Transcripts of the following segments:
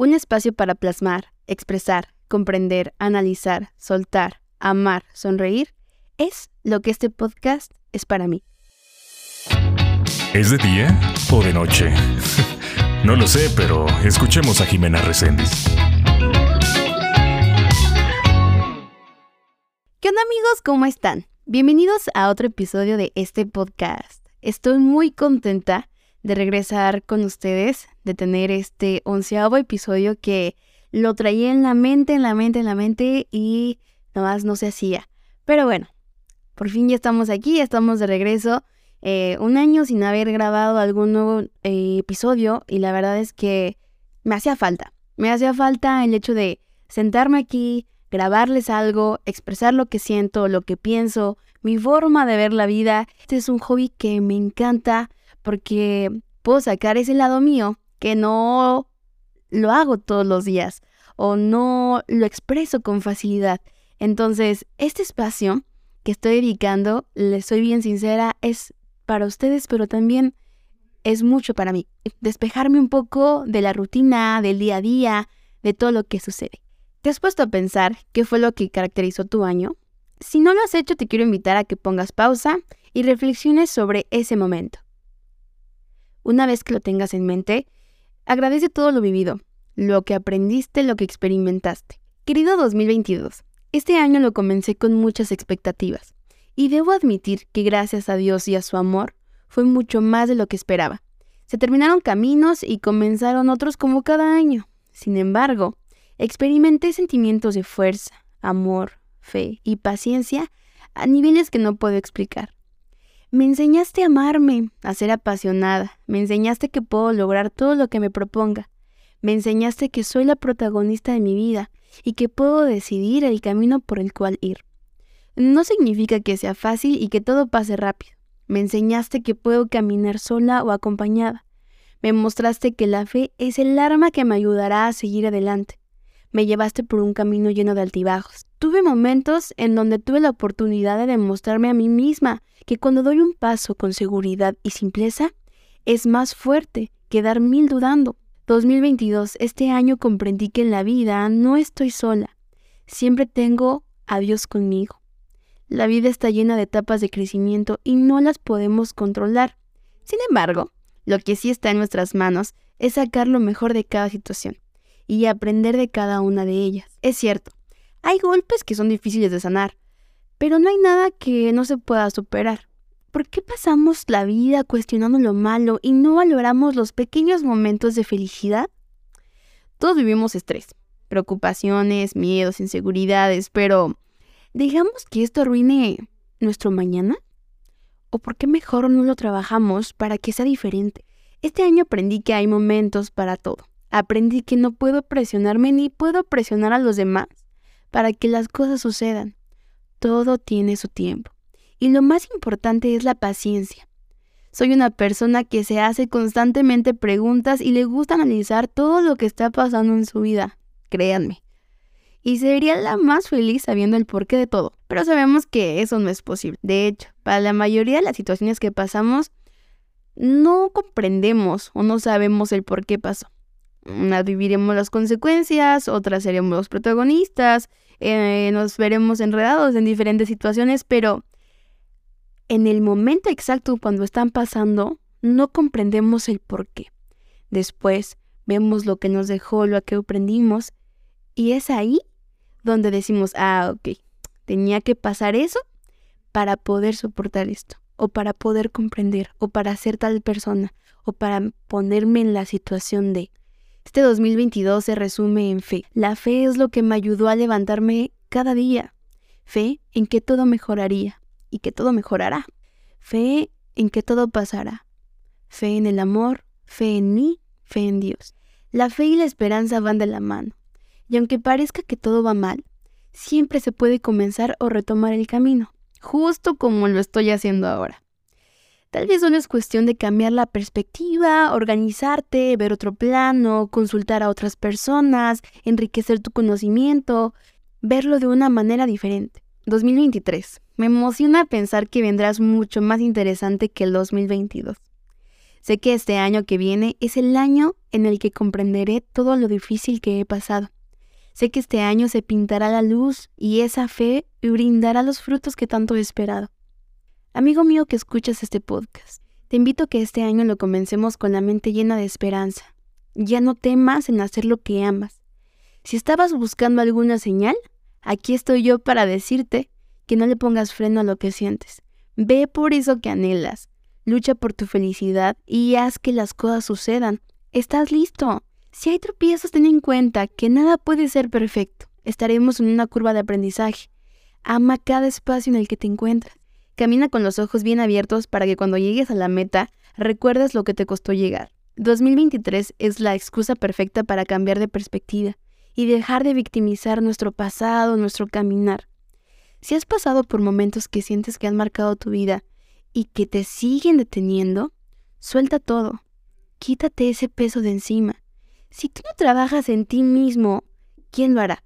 Un espacio para plasmar, expresar, comprender, analizar, soltar, amar, sonreír, es lo que este podcast es para mí. ¿Es de día o de noche? no lo sé, pero escuchemos a Jimena Reséndiz. ¿Qué onda amigos? ¿Cómo están? Bienvenidos a otro episodio de este podcast. Estoy muy contenta de regresar con ustedes, de tener este onceavo episodio que lo traía en la mente, en la mente, en la mente y nomás no se hacía. Pero bueno, por fin ya estamos aquí, ya estamos de regreso. Eh, un año sin haber grabado algún nuevo eh, episodio y la verdad es que me hacía falta. Me hacía falta el hecho de sentarme aquí, grabarles algo, expresar lo que siento, lo que pienso, mi forma de ver la vida. Este es un hobby que me encanta porque puedo sacar ese lado mío que no lo hago todos los días o no lo expreso con facilidad. Entonces, este espacio que estoy dedicando, les soy bien sincera, es para ustedes, pero también es mucho para mí. Despejarme un poco de la rutina, del día a día, de todo lo que sucede. ¿Te has puesto a pensar qué fue lo que caracterizó tu año? Si no lo has hecho, te quiero invitar a que pongas pausa y reflexiones sobre ese momento. Una vez que lo tengas en mente, agradece todo lo vivido, lo que aprendiste, lo que experimentaste. Querido 2022, este año lo comencé con muchas expectativas y debo admitir que gracias a Dios y a su amor fue mucho más de lo que esperaba. Se terminaron caminos y comenzaron otros como cada año. Sin embargo, Experimenté sentimientos de fuerza, amor, fe y paciencia a niveles que no puedo explicar. Me enseñaste a amarme, a ser apasionada, me enseñaste que puedo lograr todo lo que me proponga, me enseñaste que soy la protagonista de mi vida y que puedo decidir el camino por el cual ir. No significa que sea fácil y que todo pase rápido. Me enseñaste que puedo caminar sola o acompañada. Me mostraste que la fe es el arma que me ayudará a seguir adelante me llevaste por un camino lleno de altibajos. Tuve momentos en donde tuve la oportunidad de demostrarme a mí misma que cuando doy un paso con seguridad y simpleza, es más fuerte que dar mil dudando. 2022, este año comprendí que en la vida no estoy sola. Siempre tengo a Dios conmigo. La vida está llena de etapas de crecimiento y no las podemos controlar. Sin embargo, lo que sí está en nuestras manos es sacar lo mejor de cada situación y aprender de cada una de ellas. Es cierto, hay golpes que son difíciles de sanar, pero no hay nada que no se pueda superar. ¿Por qué pasamos la vida cuestionando lo malo y no valoramos los pequeños momentos de felicidad? Todos vivimos estrés, preocupaciones, miedos, inseguridades, pero ¿dejamos que esto arruine nuestro mañana? ¿O por qué mejor no lo trabajamos para que sea diferente? Este año aprendí que hay momentos para todo Aprendí que no puedo presionarme ni puedo presionar a los demás para que las cosas sucedan. Todo tiene su tiempo. Y lo más importante es la paciencia. Soy una persona que se hace constantemente preguntas y le gusta analizar todo lo que está pasando en su vida. Créanme. Y sería la más feliz sabiendo el porqué de todo. Pero sabemos que eso no es posible. De hecho, para la mayoría de las situaciones que pasamos, no comprendemos o no sabemos el por qué pasó. Unas viviremos las consecuencias, otras seremos los protagonistas, eh, nos veremos enredados en diferentes situaciones, pero en el momento exacto cuando están pasando, no comprendemos el por qué. Después vemos lo que nos dejó, lo que aprendimos, y es ahí donde decimos, ah, ok, tenía que pasar eso para poder soportar esto, o para poder comprender, o para ser tal persona, o para ponerme en la situación de... Este 2022 se resume en fe. La fe es lo que me ayudó a levantarme cada día. Fe en que todo mejoraría y que todo mejorará. Fe en que todo pasará. Fe en el amor, fe en mí, fe en Dios. La fe y la esperanza van de la mano. Y aunque parezca que todo va mal, siempre se puede comenzar o retomar el camino, justo como lo estoy haciendo ahora. Tal vez solo es cuestión de cambiar la perspectiva, organizarte, ver otro plano, consultar a otras personas, enriquecer tu conocimiento, verlo de una manera diferente. 2023. Me emociona pensar que vendrás mucho más interesante que el 2022. Sé que este año que viene es el año en el que comprenderé todo lo difícil que he pasado. Sé que este año se pintará la luz y esa fe brindará los frutos que tanto he esperado. Amigo mío que escuchas este podcast, te invito a que este año lo comencemos con la mente llena de esperanza. Ya no temas en hacer lo que amas. Si estabas buscando alguna señal, aquí estoy yo para decirte que no le pongas freno a lo que sientes. Ve por eso que anhelas. Lucha por tu felicidad y haz que las cosas sucedan. Estás listo. Si hay tropiezos, ten en cuenta que nada puede ser perfecto. Estaremos en una curva de aprendizaje. Ama cada espacio en el que te encuentras. Camina con los ojos bien abiertos para que cuando llegues a la meta recuerdes lo que te costó llegar. 2023 es la excusa perfecta para cambiar de perspectiva y dejar de victimizar nuestro pasado, nuestro caminar. Si has pasado por momentos que sientes que han marcado tu vida y que te siguen deteniendo, suelta todo. Quítate ese peso de encima. Si tú no trabajas en ti mismo, ¿quién lo hará?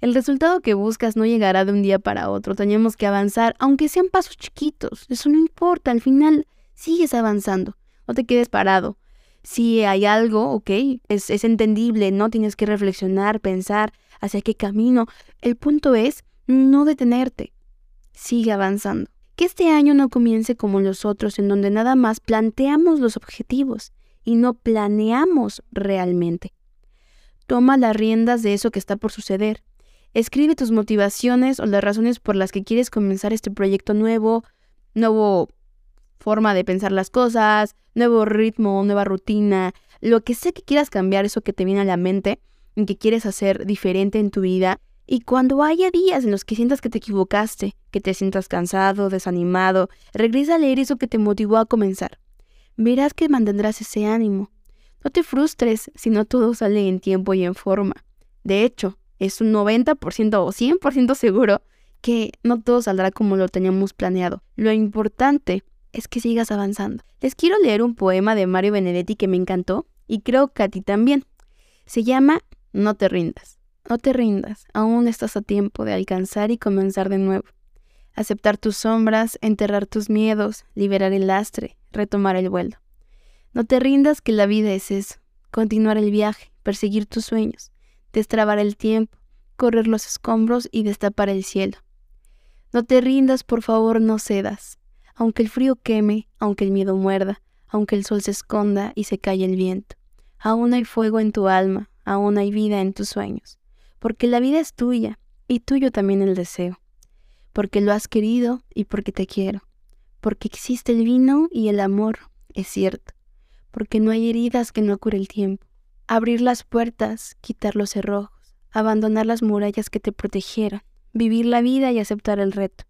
El resultado que buscas no llegará de un día para otro. Tenemos que avanzar, aunque sean pasos chiquitos. Eso no importa. Al final sigues avanzando. No te quedes parado. Si hay algo, ok, es, es entendible, no tienes que reflexionar, pensar hacia qué camino. El punto es no detenerte. Sigue avanzando. Que este año no comience como los otros, en donde nada más planteamos los objetivos y no planeamos realmente. Toma las riendas de eso que está por suceder. Escribe tus motivaciones o las razones por las que quieres comenzar este proyecto nuevo, nuevo forma de pensar las cosas, nuevo ritmo, nueva rutina, lo que sé que quieras cambiar, eso que te viene a la mente, y que quieres hacer diferente en tu vida. Y cuando haya días en los que sientas que te equivocaste, que te sientas cansado, desanimado, regresa a leer eso que te motivó a comenzar verás que mantendrás ese ánimo. No te frustres si no todo sale en tiempo y en forma. De hecho, es un 90% o 100% seguro que no todo saldrá como lo teníamos planeado. Lo importante es que sigas avanzando. Les quiero leer un poema de Mario Benedetti que me encantó y creo que a ti también. Se llama No te rindas. No te rindas, aún estás a tiempo de alcanzar y comenzar de nuevo. Aceptar tus sombras, enterrar tus miedos, liberar el lastre, retomar el vuelo. No te rindas que la vida es eso, continuar el viaje, perseguir tus sueños, destrabar el tiempo, correr los escombros y destapar el cielo. No te rindas, por favor, no cedas. Aunque el frío queme, aunque el miedo muerda, aunque el sol se esconda y se calle el viento, aún hay fuego en tu alma, aún hay vida en tus sueños, porque la vida es tuya y tuyo también el deseo, porque lo has querido y porque te quiero porque existe el vino y el amor, es cierto, porque no hay heridas que no cure el tiempo. Abrir las puertas, quitar los cerrojos, abandonar las murallas que te protegieron, vivir la vida y aceptar el reto,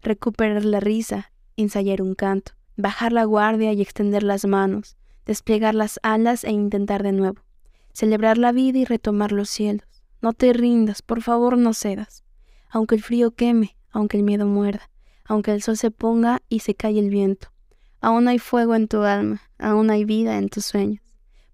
recuperar la risa, ensayar un canto, bajar la guardia y extender las manos, desplegar las alas e intentar de nuevo, celebrar la vida y retomar los cielos. No te rindas, por favor no cedas, aunque el frío queme, aunque el miedo muerda, aunque el sol se ponga y se calle el viento. Aún hay fuego en tu alma, aún hay vida en tus sueños,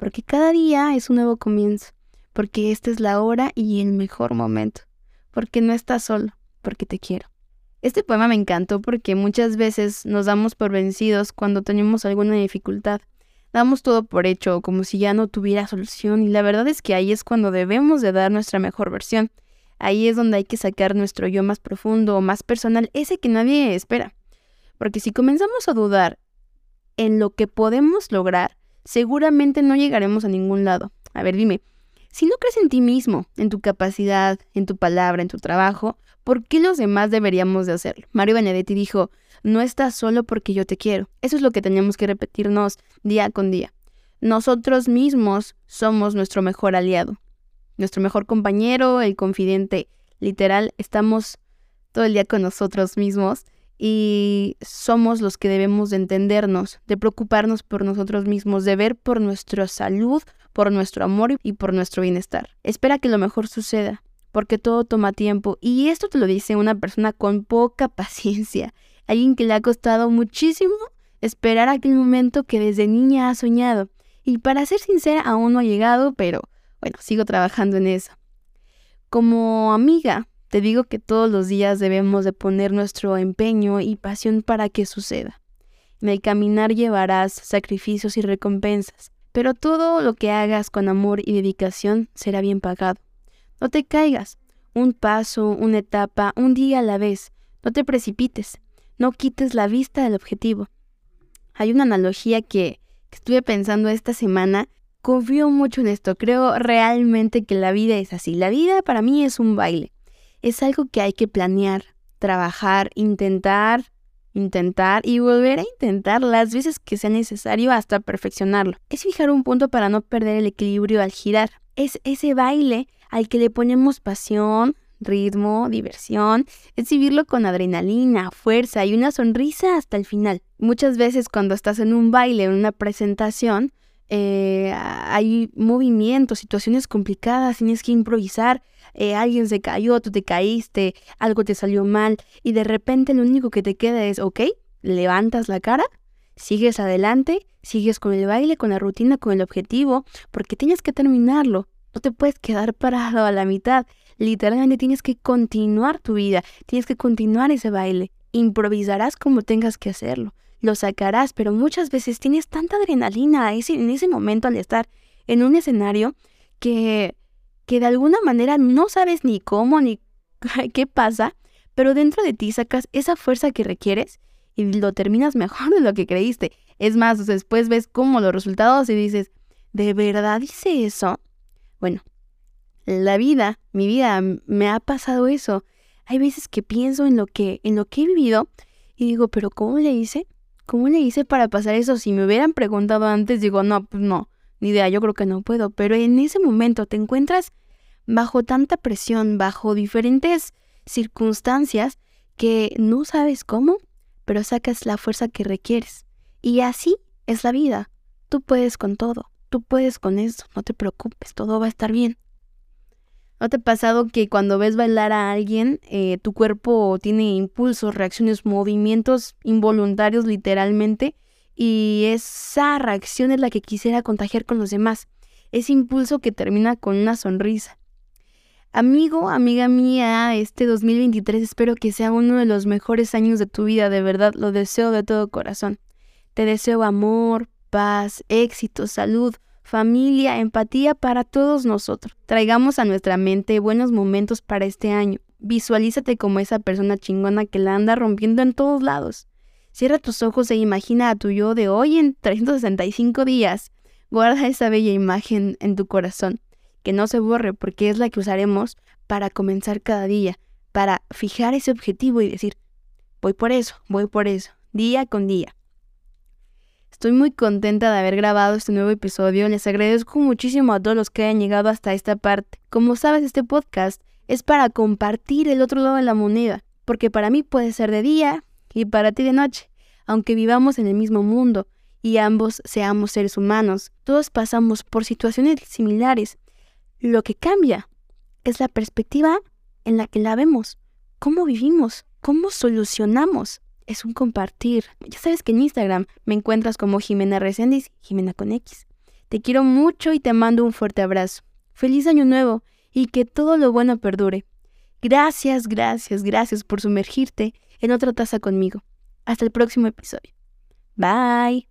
porque cada día es un nuevo comienzo, porque esta es la hora y el mejor momento, porque no estás solo, porque te quiero. Este poema me encantó porque muchas veces nos damos por vencidos cuando tenemos alguna dificultad. Damos todo por hecho, como si ya no tuviera solución, y la verdad es que ahí es cuando debemos de dar nuestra mejor versión. Ahí es donde hay que sacar nuestro yo más profundo o más personal, ese que nadie espera. Porque si comenzamos a dudar en lo que podemos lograr, seguramente no llegaremos a ningún lado. A ver, dime, si no crees en ti mismo, en tu capacidad, en tu palabra, en tu trabajo, ¿por qué los demás deberíamos de hacerlo? Mario Benedetti dijo, no estás solo porque yo te quiero. Eso es lo que tenemos que repetirnos día con día. Nosotros mismos somos nuestro mejor aliado nuestro mejor compañero, el confidente. Literal, estamos todo el día con nosotros mismos y somos los que debemos de entendernos, de preocuparnos por nosotros mismos, de ver por nuestra salud, por nuestro amor y por nuestro bienestar. Espera que lo mejor suceda, porque todo toma tiempo y esto te lo dice una persona con poca paciencia, alguien que le ha costado muchísimo esperar aquel momento que desde niña ha soñado. Y para ser sincera, aún no ha llegado, pero bueno, sigo trabajando en eso. Como amiga, te digo que todos los días debemos de poner nuestro empeño y pasión para que suceda. En el caminar llevarás sacrificios y recompensas, pero todo lo que hagas con amor y dedicación será bien pagado. No te caigas, un paso, una etapa, un día a la vez. No te precipites, no quites la vista del objetivo. Hay una analogía que, estuve pensando esta semana. Confío mucho en esto, creo realmente que la vida es así. La vida para mí es un baile. Es algo que hay que planear, trabajar, intentar, intentar y volver a intentar las veces que sea necesario hasta perfeccionarlo. Es fijar un punto para no perder el equilibrio al girar. Es ese baile al que le ponemos pasión, ritmo, diversión, es vivirlo con adrenalina, fuerza y una sonrisa hasta el final. Muchas veces cuando estás en un baile, en una presentación, eh, hay movimientos, situaciones complicadas, tienes que improvisar, eh, alguien se cayó, tú te caíste, algo te salió mal y de repente lo único que te queda es, ok, levantas la cara, sigues adelante, sigues con el baile, con la rutina, con el objetivo, porque tienes que terminarlo, no te puedes quedar parado a la mitad, literalmente tienes que continuar tu vida, tienes que continuar ese baile, improvisarás como tengas que hacerlo, lo sacarás, pero muchas veces tienes tanta adrenalina en ese momento al estar en un escenario que que de alguna manera no sabes ni cómo ni qué pasa, pero dentro de ti sacas esa fuerza que requieres y lo terminas mejor de lo que creíste. Es más, después ves cómo los resultados y dices, ¿de verdad hice eso? Bueno, la vida, mi vida, me ha pasado eso. Hay veces que pienso en lo que, en lo que he vivido y digo, pero ¿cómo le hice? ¿Cómo le hice para pasar eso? Si me hubieran preguntado antes, digo, no, pues no, ni idea, yo creo que no puedo. Pero en ese momento te encuentras bajo tanta presión, bajo diferentes circunstancias que no sabes cómo, pero sacas la fuerza que requieres. Y así es la vida. Tú puedes con todo, tú puedes con eso, no te preocupes, todo va a estar bien. ¿No te ha pasado que cuando ves bailar a alguien, eh, tu cuerpo tiene impulsos, reacciones, movimientos involuntarios literalmente, y esa reacción es la que quisiera contagiar con los demás? Ese impulso que termina con una sonrisa, Amigo, amiga mía, este 2023 espero que sea uno de los mejores años de tu vida, de verdad, lo deseo de todo corazón. Te deseo amor, paz, éxito, salud, familia, empatía para todos nosotros. Traigamos a nuestra mente buenos momentos para este año. Visualízate como esa persona chingona que la anda rompiendo en todos lados. Cierra tus ojos e imagina a tu yo de hoy en 365 días. Guarda esa bella imagen en tu corazón que no se borre porque es la que usaremos para comenzar cada día, para fijar ese objetivo y decir, voy por eso, voy por eso, día con día. Estoy muy contenta de haber grabado este nuevo episodio, les agradezco muchísimo a todos los que hayan llegado hasta esta parte. Como sabes, este podcast es para compartir el otro lado de la moneda, porque para mí puede ser de día y para ti de noche, aunque vivamos en el mismo mundo y ambos seamos seres humanos, todos pasamos por situaciones similares lo que cambia es la perspectiva en la que la vemos, cómo vivimos, cómo solucionamos. Es un compartir. Ya sabes que en Instagram me encuentras como Jimena Resendiz, Jimena con X. Te quiero mucho y te mando un fuerte abrazo. Feliz año nuevo y que todo lo bueno perdure. Gracias, gracias, gracias por sumergirte en otra taza conmigo. Hasta el próximo episodio. Bye.